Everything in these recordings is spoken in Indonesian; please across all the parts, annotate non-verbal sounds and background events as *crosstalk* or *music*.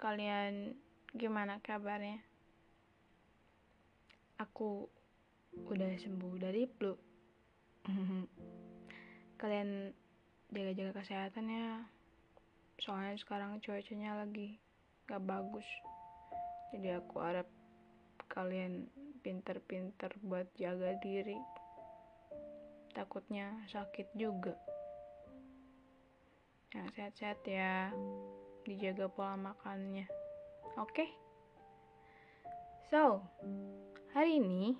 kalian gimana kabarnya? Aku udah sembuh dari flu. *laughs* kalian jaga-jaga kesehatan ya. Soalnya sekarang cuacanya lagi gak bagus. Jadi aku harap kalian pinter-pinter buat jaga diri. Takutnya sakit juga. Yang sehat-sehat ya dijaga pola makannya. Oke? Okay? So, hari ini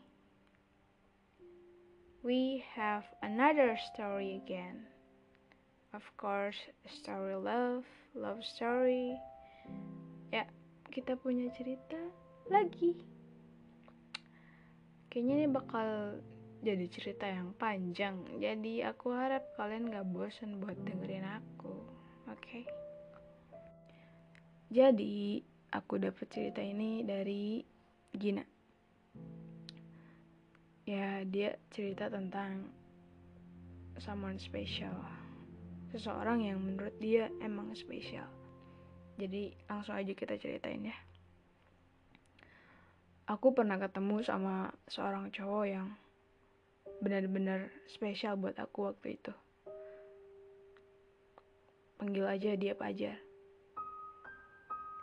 we have another story again. Of course, story love, love story. Ya, kita punya cerita lagi. Kayaknya ini bakal jadi cerita yang panjang. Jadi aku harap kalian gak bosan buat dengerin aku. Oke? Okay? Jadi, aku dapat cerita ini dari Gina. Ya, dia cerita tentang someone special. Seseorang yang menurut dia emang spesial. Jadi, langsung aja kita ceritain ya. Aku pernah ketemu sama seorang cowok yang benar-benar spesial buat aku waktu itu. Panggil aja dia Pajar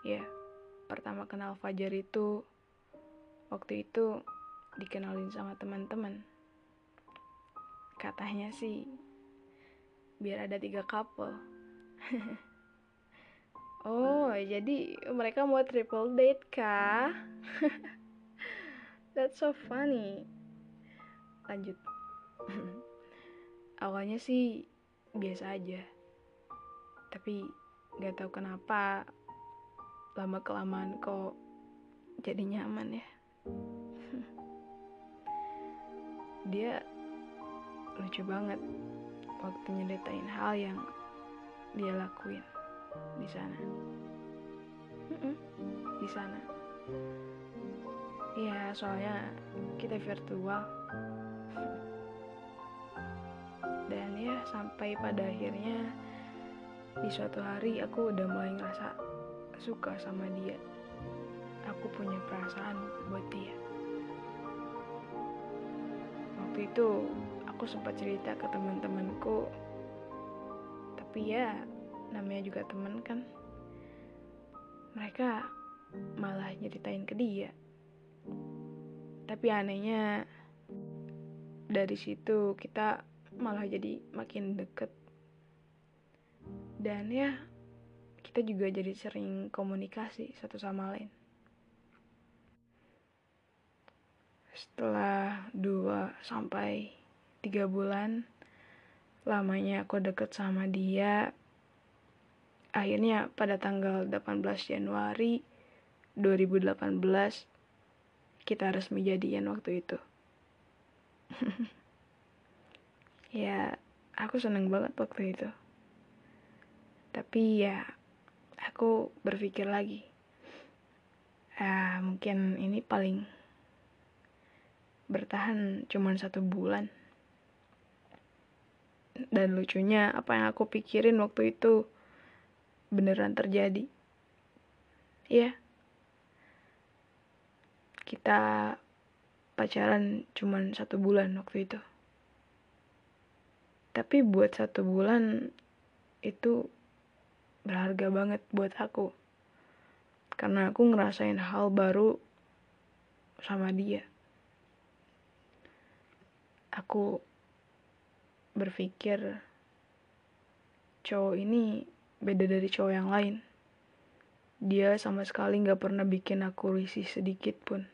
ya pertama kenal Fajar itu waktu itu dikenalin sama teman-teman. Katanya sih biar ada tiga couple. *laughs* Oh jadi mereka mau triple date kah? *laughs* That's so funny. Lanjut. *laughs* Awalnya sih biasa aja. Tapi gak tahu kenapa lama kelamaan kok jadi nyaman ya. *laughs* Dia lucu banget waktu nyeritain hal yang dia lakuin di sana. Di sana. Ya soalnya kita virtual. *laughs* Dan ya sampai pada akhirnya di suatu hari aku udah mulai ngerasa suka sama dia. Aku punya perasaan buat dia. Waktu itu aku sempat cerita ke teman-temanku. Tapi ya, namanya juga teman kan. Mereka malah nyeritain ke dia. Tapi anehnya dari situ kita malah jadi makin deket. Dan ya kita juga jadi sering komunikasi satu sama lain. Setelah dua sampai tiga bulan lamanya aku deket sama dia, akhirnya pada tanggal 18 Januari 2018 kita resmi jadian waktu itu. *laughs* ya, aku seneng banget waktu itu. Tapi ya, aku berpikir lagi. Ah mungkin ini paling bertahan cuma satu bulan. Dan lucunya apa yang aku pikirin waktu itu beneran terjadi. Ya kita pacaran cuma satu bulan waktu itu. Tapi buat satu bulan itu berharga banget buat aku. Karena aku ngerasain hal baru sama dia. Aku berpikir cowok ini beda dari cowok yang lain. Dia sama sekali gak pernah bikin aku risih sedikit pun.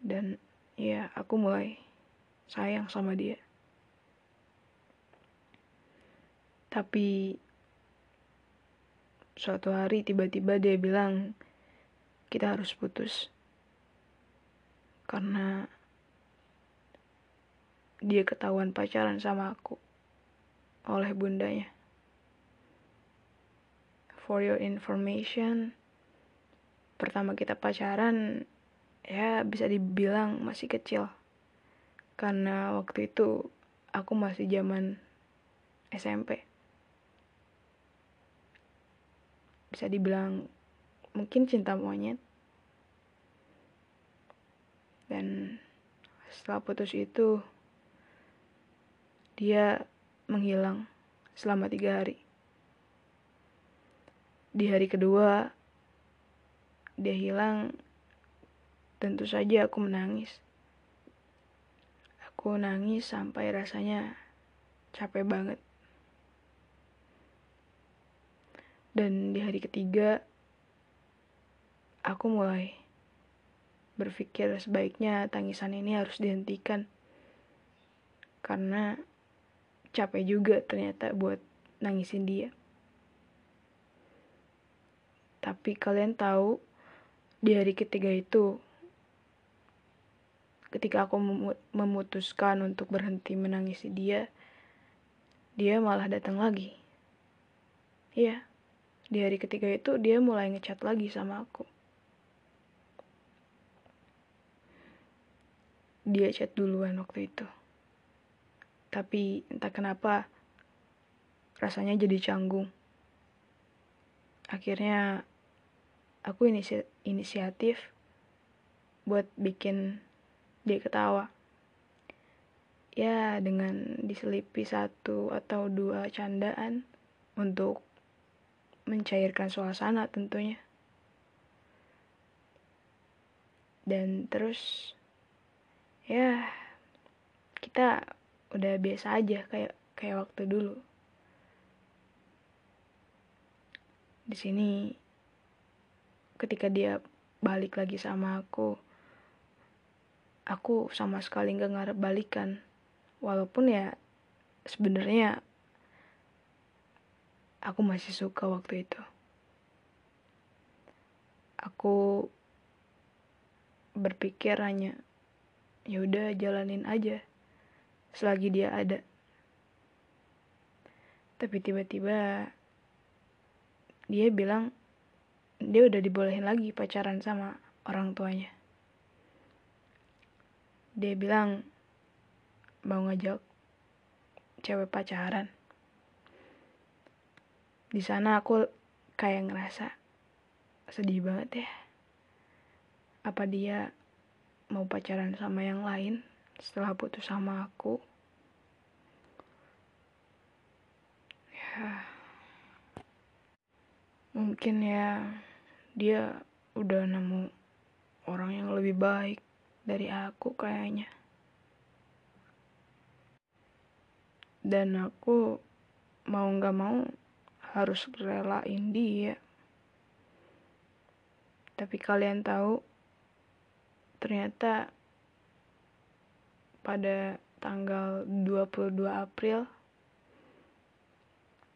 Dan ya aku mulai sayang sama dia. Tapi suatu hari tiba-tiba dia bilang kita harus putus karena dia ketahuan pacaran sama aku oleh bundanya. For your information, pertama kita pacaran ya bisa dibilang masih kecil. Karena waktu itu aku masih zaman SMP. Bisa dibilang mungkin cinta monyet. Dan setelah putus itu dia menghilang selama tiga hari. Di hari kedua dia hilang. Tentu saja aku menangis. Aku nangis sampai rasanya capek banget dan di hari ketiga aku mulai berpikir sebaiknya tangisan ini harus dihentikan karena capek juga ternyata buat nangisin dia. Tapi kalian tahu di hari ketiga itu ketika aku memutuskan untuk berhenti menangisi dia, dia malah datang lagi. Iya, di hari ketiga itu dia mulai ngechat lagi sama aku. dia chat duluan waktu itu. Tapi entah kenapa rasanya jadi canggung. Akhirnya aku inisi inisiatif buat bikin dia ketawa. Ya dengan diselipi satu atau dua candaan untuk mencairkan suasana tentunya. Dan terus ya kita udah biasa aja kayak kayak waktu dulu di sini ketika dia balik lagi sama aku aku sama sekali nggak ngarep balikan walaupun ya sebenarnya aku masih suka waktu itu. Aku berpikir hanya ya udah jalanin aja selagi dia ada. Tapi tiba-tiba dia bilang dia udah dibolehin lagi pacaran sama orang tuanya. Dia bilang mau ngajak cewek pacaran di sana aku kayak ngerasa sedih banget ya. Apa dia mau pacaran sama yang lain setelah putus sama aku? Ya. Mungkin ya dia udah nemu orang yang lebih baik dari aku kayaknya. Dan aku mau nggak mau harus relain dia. Tapi kalian tahu ternyata pada tanggal 22 April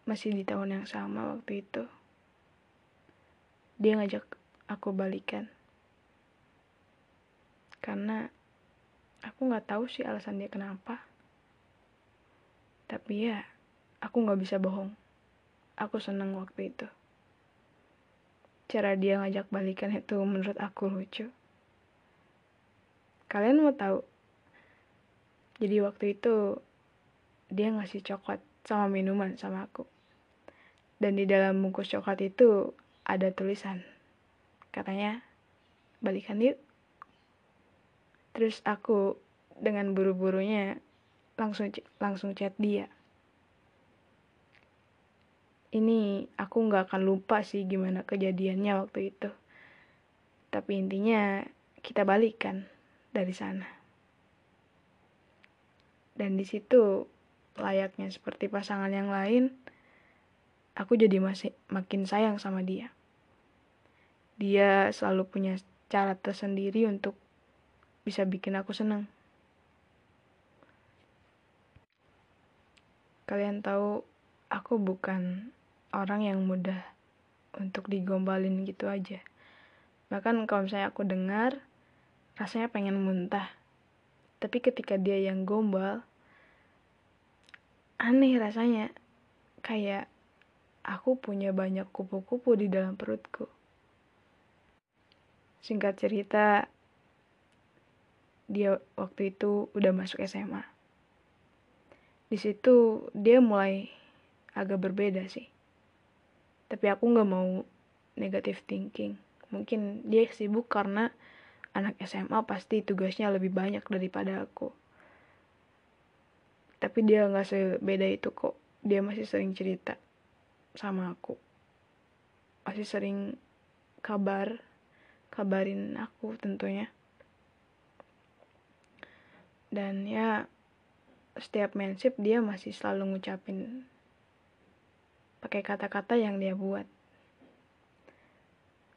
masih di tahun yang sama waktu itu dia ngajak aku balikan. Karena aku nggak tahu sih alasan dia kenapa. Tapi ya aku nggak bisa bohong aku seneng waktu itu cara dia ngajak balikan itu menurut aku lucu Kalian mau tahu? Jadi waktu itu dia ngasih coklat sama minuman sama aku. Dan di dalam bungkus coklat itu ada tulisan. Katanya, balikan yuk. Terus aku dengan buru-burunya langsung langsung chat dia. Ini aku nggak akan lupa sih gimana kejadiannya waktu itu. Tapi intinya kita balikan dari sana. Dan di situ layaknya seperti pasangan yang lain, aku jadi masih makin sayang sama dia. Dia selalu punya cara tersendiri untuk bisa bikin aku senang. Kalian tahu, aku bukan orang yang mudah untuk digombalin gitu aja. Bahkan kalau misalnya aku dengar rasanya pengen muntah. Tapi ketika dia yang gombal, aneh rasanya. Kayak aku punya banyak kupu-kupu di dalam perutku. Singkat cerita, dia waktu itu udah masuk SMA. Di situ dia mulai agak berbeda sih. Tapi aku nggak mau negative thinking. Mungkin dia sibuk karena anak SMA pasti tugasnya lebih banyak daripada aku. Tapi dia nggak sebeda itu kok. Dia masih sering cerita sama aku. Masih sering kabar kabarin aku tentunya. Dan ya setiap mensip dia masih selalu ngucapin pakai kata-kata yang dia buat.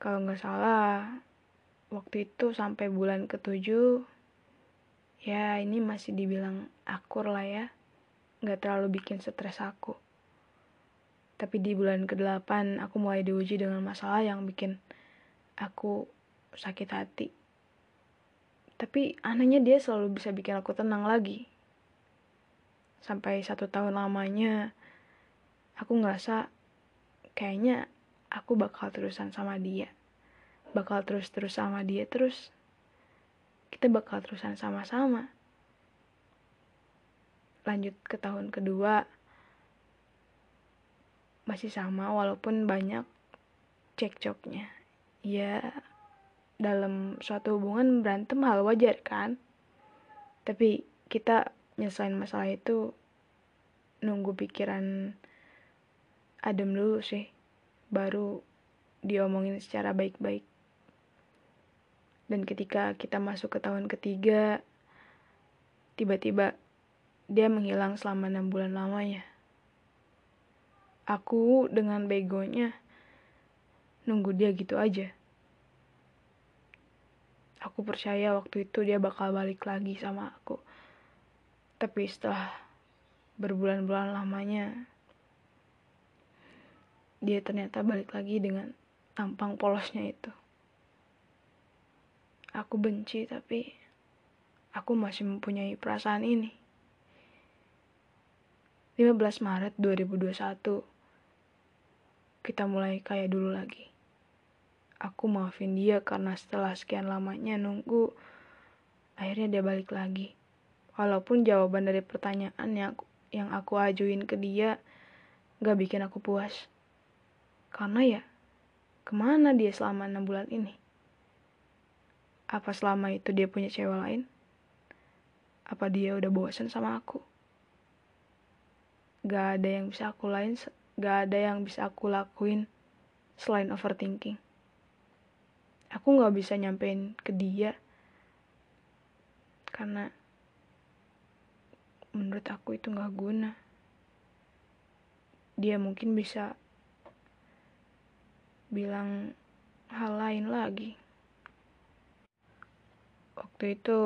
Kalau nggak salah waktu itu sampai bulan ketujuh ya ini masih dibilang akur lah ya. Nggak terlalu bikin stres aku. Tapi di bulan ke-8 aku mulai diuji dengan masalah yang bikin aku sakit hati. Tapi anehnya dia selalu bisa bikin aku tenang lagi. Sampai satu tahun lamanya aku ngerasa kayaknya aku bakal terusan sama dia bakal terus-terus sama dia terus kita bakal terusan sama-sama. Lanjut ke tahun kedua, masih sama walaupun banyak cekcoknya. Ya, dalam suatu hubungan berantem hal wajar kan? Tapi kita nyelesain masalah itu nunggu pikiran adem dulu sih, baru diomongin secara baik-baik. Dan ketika kita masuk ke tahun ketiga, tiba-tiba dia menghilang selama enam bulan lamanya. Aku dengan begonya nunggu dia gitu aja. Aku percaya waktu itu dia bakal balik lagi sama aku. Tapi setelah berbulan-bulan lamanya, dia ternyata balik lagi dengan tampang polosnya itu. Aku benci tapi aku masih mempunyai perasaan ini. 15 Maret 2021 kita mulai kayak dulu lagi. Aku maafin dia karena setelah sekian lamanya nunggu akhirnya dia balik lagi. Walaupun jawaban dari pertanyaan yang aku, yang aku ajuin ke dia gak bikin aku puas. Karena ya, ke mana dia selama enam bulan ini? Apa selama itu dia punya cewek lain? Apa dia udah bosan sama aku? Gak ada yang bisa aku lain, gak ada yang bisa aku lakuin selain overthinking. Aku gak bisa nyampein ke dia karena menurut aku itu gak guna. Dia mungkin bisa bilang hal lain lagi. Waktu itu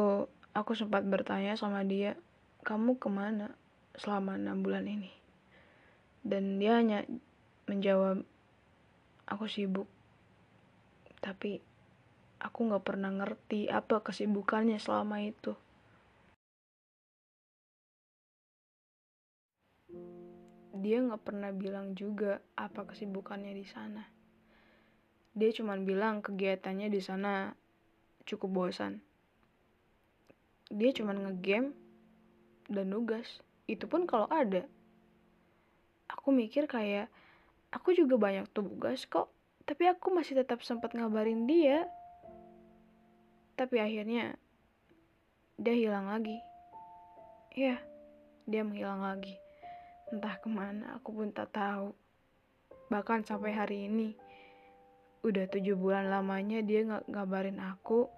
aku sempat bertanya sama dia, kamu ke mana selama enam bulan ini? Dan dia hanya menjawab, aku sibuk. Tapi aku gak pernah ngerti apa kesibukannya selama itu. Dia gak pernah bilang juga apa kesibukannya di sana. Dia cuma bilang kegiatannya di sana cukup bosan. Dia cuma ngegame dan nugas. Itu pun kalau ada. Aku mikir kayak aku juga banyak tugas kok tapi aku masih tetap sempat ngabarin dia. Tapi akhirnya dia hilang lagi. Ya dia menghilang lagi. Entah ke mana aku pun tak tahu. Bahkan sampai hari ini udah tujuh bulan lamanya dia nggak ngabarin aku.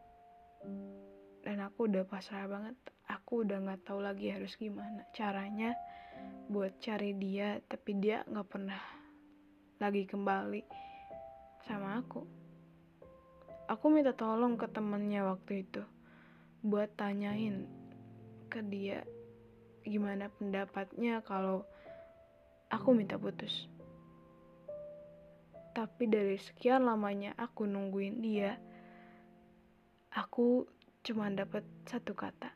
Dan aku udah pasrah banget. Aku udah nggak tahu lagi harus gimana caranya buat cari dia tapi dia nggak pernah lagi kembali sama aku. Aku minta tolong ke temennya waktu itu buat tanyain ke dia gimana pendapatnya kalau aku minta putus tapi dari sekian lamanya aku nungguin dia aku cuma dapat satu kata.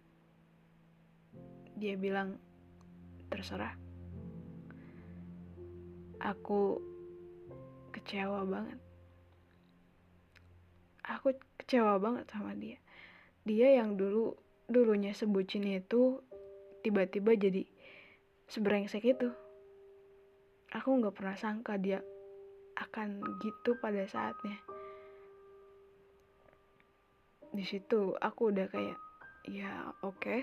Dia bilang, terserah. Aku kecewa banget. Aku kecewa banget sama dia. Dia yang dulu dulunya sebutin itu tiba-tiba jadi sebrengsek itu. Aku nggak pernah sangka dia akan gitu pada saatnya. Di situ aku udah kayak ya oke. Okay,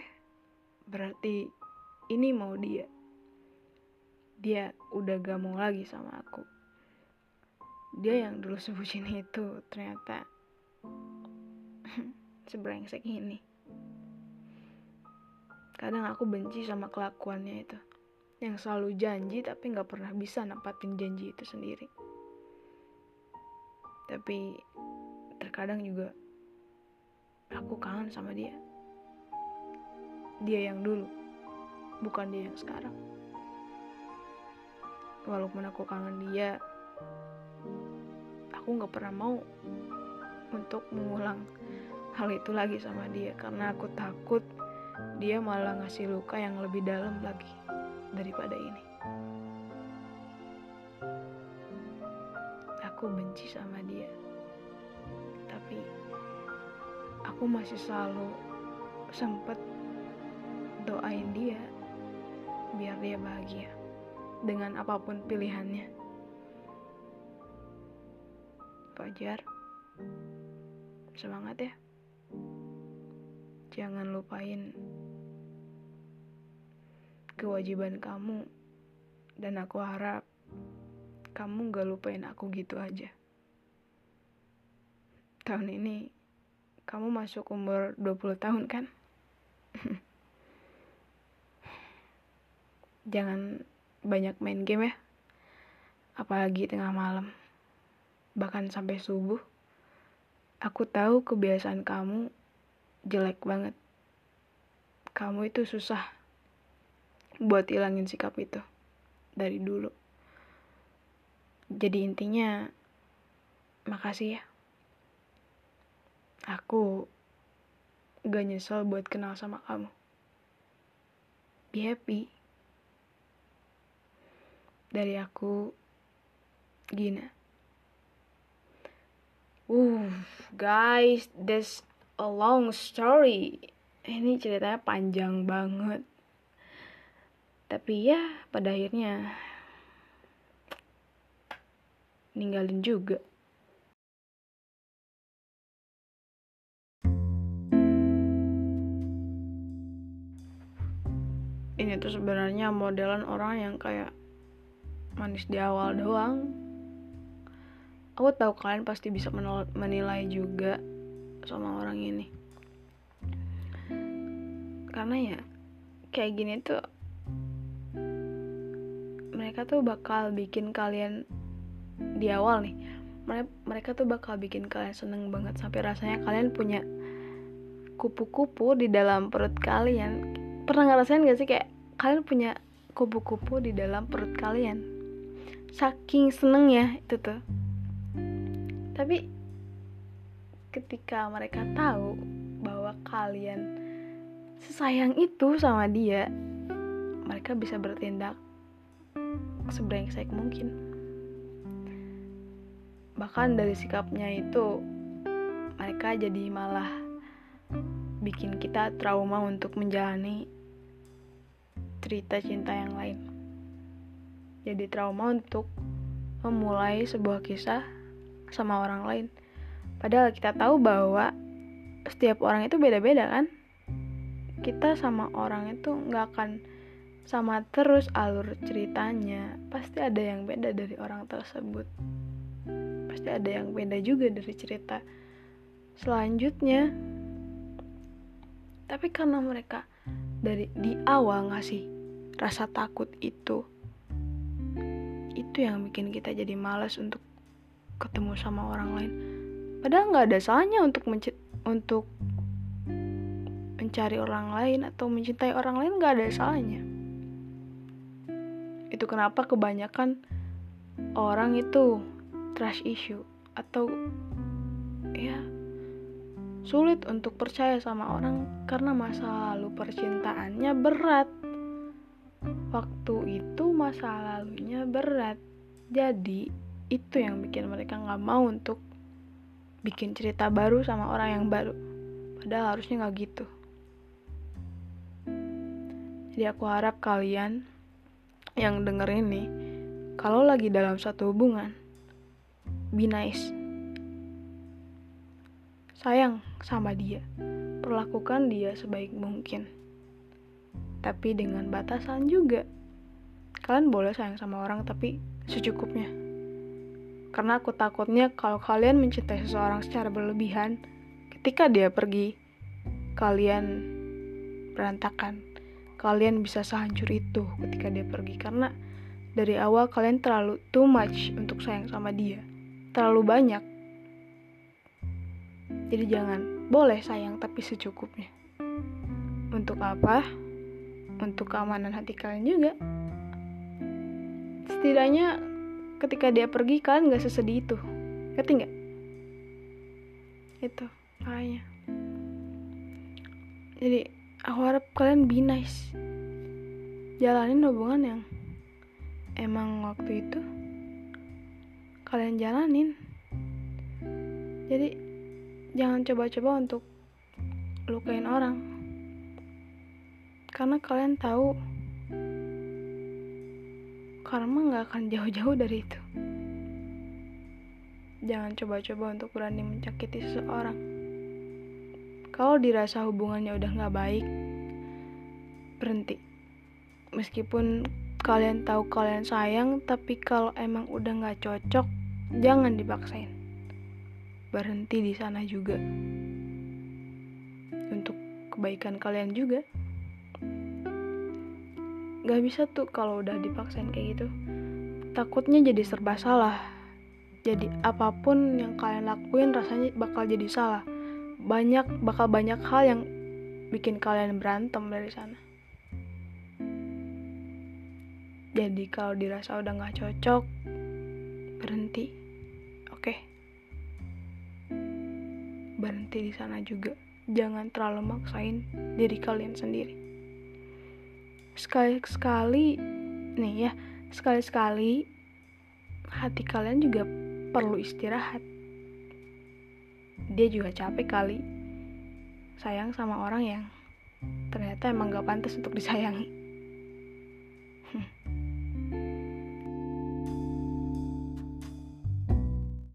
berarti ini mau dia. Dia udah gak mau lagi sama aku. Dia yang dulu sebutin *laughs* itu ternyata *laughs* sebrengsek ini. Kadang aku benci sama kelakuannya itu. Yang selalu janji tapi gak pernah bisa nempatin janji itu sendiri tapi terkadang juga aku kangen sama dia. Dia yang dulu bukan dia yang sekarang. Walaupun aku kangen dia aku nggak pernah mau untuk mengulang hal itu lagi sama dia. Karena aku takut dia malah ngasih luka yang lebih dalam lagi daripada ini aku benci sama dia tapi aku masih selalu sempet doain dia biar dia bahagia dengan apa pun pilihannya. Fajar, semangat ya. Jangan lupain kewajiban kamu dan aku harap kamu gak lupain aku gitu aja. Tahun ini kamu masuk umur 20 tahun kan? *laughs* jangan banyak main game ya. Apalagi tengah malam. Bahkan sampai subuh. Aku tahu kebiasaan kamu jelek banget. Kamu itu susah buat hilangin sikap itu dari dulu jadi intinya makasih ya aku gak nyesel buat kenal sama kamu be happy dari aku Gina. Uh, guys, that's a long story. Ini ceritanya panjang banget. Tapi ya, pada akhirnya ninggalin juga. Ini tuh sebenarnya modelan orang yang kayak manis di awal doang aku tahu kalian pasti bisa menilai juga sama orang ini karena ya kayak gini tuh mereka tuh bakal bikin kalian di awal nih mereka tuh bakal bikin kalian seneng banget sampai rasanya kalian punya kupu-kupu di dalam perut kalian. Pernah ngerasain gak sih kayak kalian punya kupu-kupu di dalam perut kalian? Saking seneng ya itu tuh. Tapi ketika mereka tahu bahwa kalian sesayang itu sama dia mereka bisa bertindak sebrengsek mungkin bahkan dari sikapnya itu mereka jadi malah bikin kita trauma untuk menjalani cerita cinta yang lain jadi trauma untuk memulai sebuah kisah sama orang lain. Padahal kita tahu bahwa setiap orang itu beda-beda kan. Kita sama orang itu nggak akan sama terus alur ceritanya. Pasti ada yang beda dari orang tersebut. Pasti ada yang beda juga dari cerita selanjutnya. Tapi karena mereka dari di awal ngasih rasa takut itu itu yang bikin kita jadi malas untuk ketemu sama orang lain padahal nggak ada salahnya untuk untuk mencari orang lain atau mencintai orang lain nggak ada salahnya itu kenapa kebanyakan orang itu trust issue atau ya sulit untuk percaya sama orang karena masa lalu percintaannya berat. Waktu itu masa lalunya berat. Jadi itu yang bikin mereka nggak mau untuk bikin cerita baru sama orang yang baru. Padahal harusnya nggak gitu. Jadi aku harap kalian yang denger ini kalau lagi dalam satu hubungan be nice. Sayang sama dia. Perlakukan dia sebaik mungkin. Tapi dengan batasan juga. Kalian boleh sayang sama orang tapi secukupnya. Karena aku takutnya kalau kalian mencintai seseorang secara berlebihan ketika dia pergi kalian berantakan. Kalian bisa sehancur itu ketika dia pergi karena dari awal kalian terlalu too much untuk sayang sama dia terlalu banyak. Jadi jangan. Boleh sayang tapi secukupnya. Untuk apa? Untuk keamanan hati kalian juga. Setidaknya ketika dia pergi kalian gak sesedih itu. Ngerti nggak? Itu makanya. Jadi aku harap kalian be nice. Jalanin hubungan yang emang waktu itu kalian jalanin jadi jangan coba-coba untuk lukain orang karena kalian tahu karma nggak akan jauh-jauh dari itu. Jangan coba-coba untuk berani menyakiti seseorang. Kalau dirasa hubungannya udah nggak baik, berhenti. Meskipun kalian tahu kalian sayang, tapi kalau emang udah nggak cocok, jangan dipaksain. Berhenti di sana juga. Untuk kebaikan kalian juga. Gak bisa tuh kalau udah dipaksain kayak gitu. Takutnya jadi serba salah. Jadi apa pun yang kalian lakuin rasanya bakal jadi salah. Banyak bakal banyak hal yang bikin kalian berantem dari sana. Jadi kalau dirasa udah gak cocok berhenti. Oke. Okay? berhenti di sana juga. Jangan terlalu maksain diri kalian sendiri. Sekali-sekali nih ya sekali-sekali hati kalian juga perlu istirahat. Dia juga capek kali. Sayang sama orang yang ternyata emang gak pantas untuk disayangi